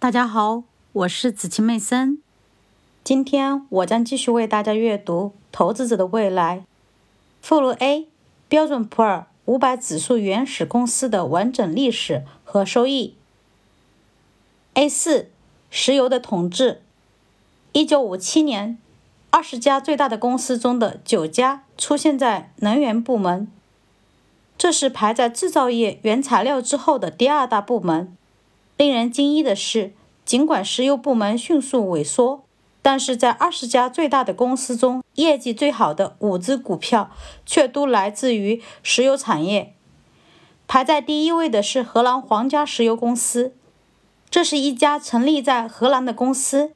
大家好，我是子晴妹森。今天我将继续为大家阅读《投资者的未来》附录 A：标准普尔五百指数原始公司的完整历史和收益。A 四：石油的统治。一九五七年，二十家最大的公司中的九家出现在能源部门，这是排在制造业原材料之后的第二大部门。令人惊异的是，尽管石油部门迅速萎缩，但是在二十家最大的公司中，业绩最好的五只股票却都来自于石油产业。排在第一位的是荷兰皇家石油公司，这是一家成立在荷兰的公司。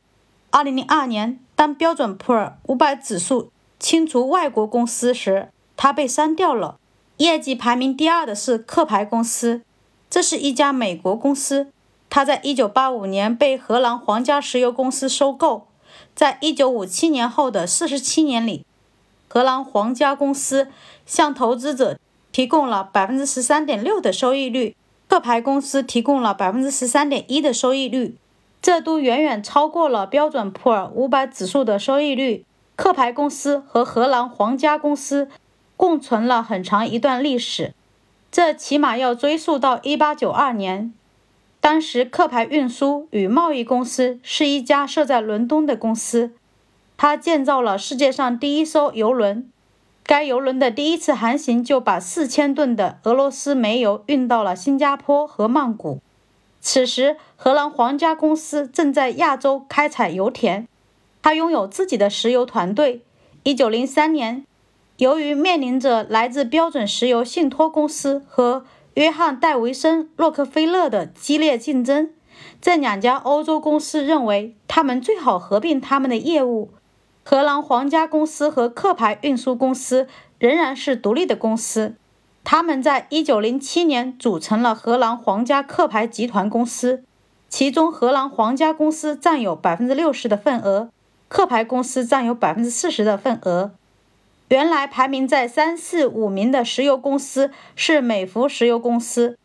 二零零二年，当标准普尔五百指数清除外国公司时，它被删掉了。业绩排名第二的是壳牌公司，这是一家美国公司。他在1985年被荷兰皇家石油公司收购。在1957年后的47年里，荷兰皇家公司向投资者提供了13.6%的收益率，壳牌公司提供了13.1%的收益率，这都远远超过了标准普尔500指数的收益率。壳牌公司和荷兰皇家公司共存了很长一段历史，这起码要追溯到1892年。当时，壳牌运输与贸易公司是一家设在伦敦的公司，它建造了世界上第一艘游轮。该游轮的第一次航行就把四千吨的俄罗斯煤油运到了新加坡和曼谷。此时，荷兰皇家公司正在亚洲开采油田，它拥有自己的石油团队。一九零三年，由于面临着来自标准石油信托公司和约翰·戴维森·洛克菲勒的激烈竞争，这两家欧洲公司认为他们最好合并他们的业务。荷兰皇家公司和壳牌运输公司仍然是独立的公司，他们在1907年组成了荷兰皇家壳牌集团公司，其中荷兰皇家公司占有60%的份额，壳牌公司占有40%的份额。原来排名在三四五名的石油公司是美孚石油公司，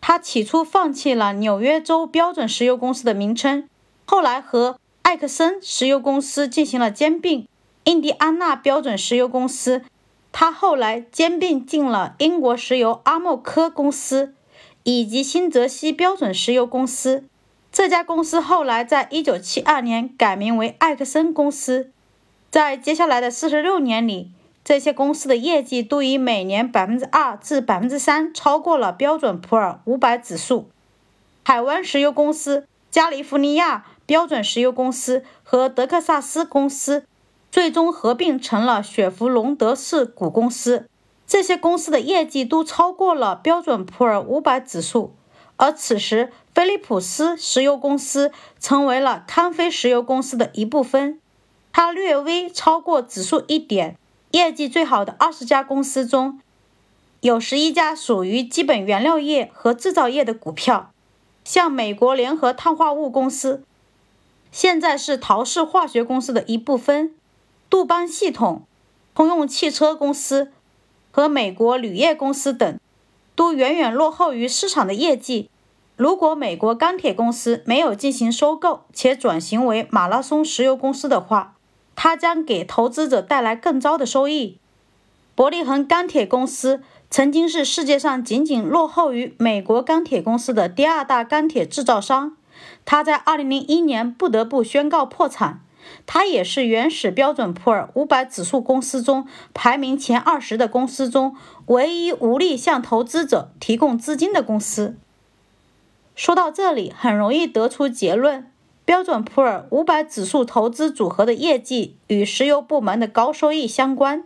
它起初放弃了纽约州标准石油公司的名称，后来和埃克森石油公司进行了兼并。印第安纳标准石油公司，它后来兼并进了英国石油阿莫科公司以及新泽西标准石油公司。这家公司后来在一九七二年改名为埃克森公司。在接下来的四十六年里。这些公司的业绩都以每年百分之二至百分之三超过了标准普尔五百指数。海湾石油公司、加利福尼亚标准石油公司和德克萨斯公司最终合并成了雪佛龙德士谷公司。这些公司的业绩都超过了标准普尔五百指数。而此时，菲利普斯石油公司成为了康菲石油公司的一部分，它略微超过指数一点。业绩最好的二十家公司中，有十一家属于基本原料业和制造业的股票，像美国联合碳化物公司，现在是陶氏化学公司的一部分；杜邦系统、通用汽车公司和美国铝业公司等，都远远落后于市场的业绩。如果美国钢铁公司没有进行收购且转型为马拉松石油公司的话，它将给投资者带来更高的收益。伯利恒钢铁公司曾经是世界上仅仅落后于美国钢铁公司的第二大钢铁制造商。它在2001年不得不宣告破产。它也是原始标准普尔500指数公司中排名前二十的公司中唯一无力向投资者提供资金的公司。说到这里，很容易得出结论。标准普尔五百指数投资组合的业绩与石油部门的高收益相关，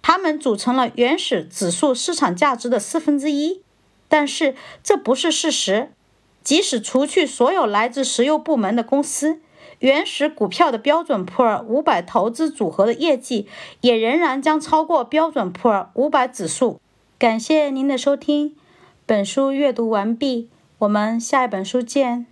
它们组成了原始指数市场价值的四分之一。但是这不是事实，即使除去所有来自石油部门的公司，原始股票的标准普尔五百投资组合的业绩也仍然将超过标准普尔五百指数。感谢您的收听，本书阅读完毕，我们下一本书见。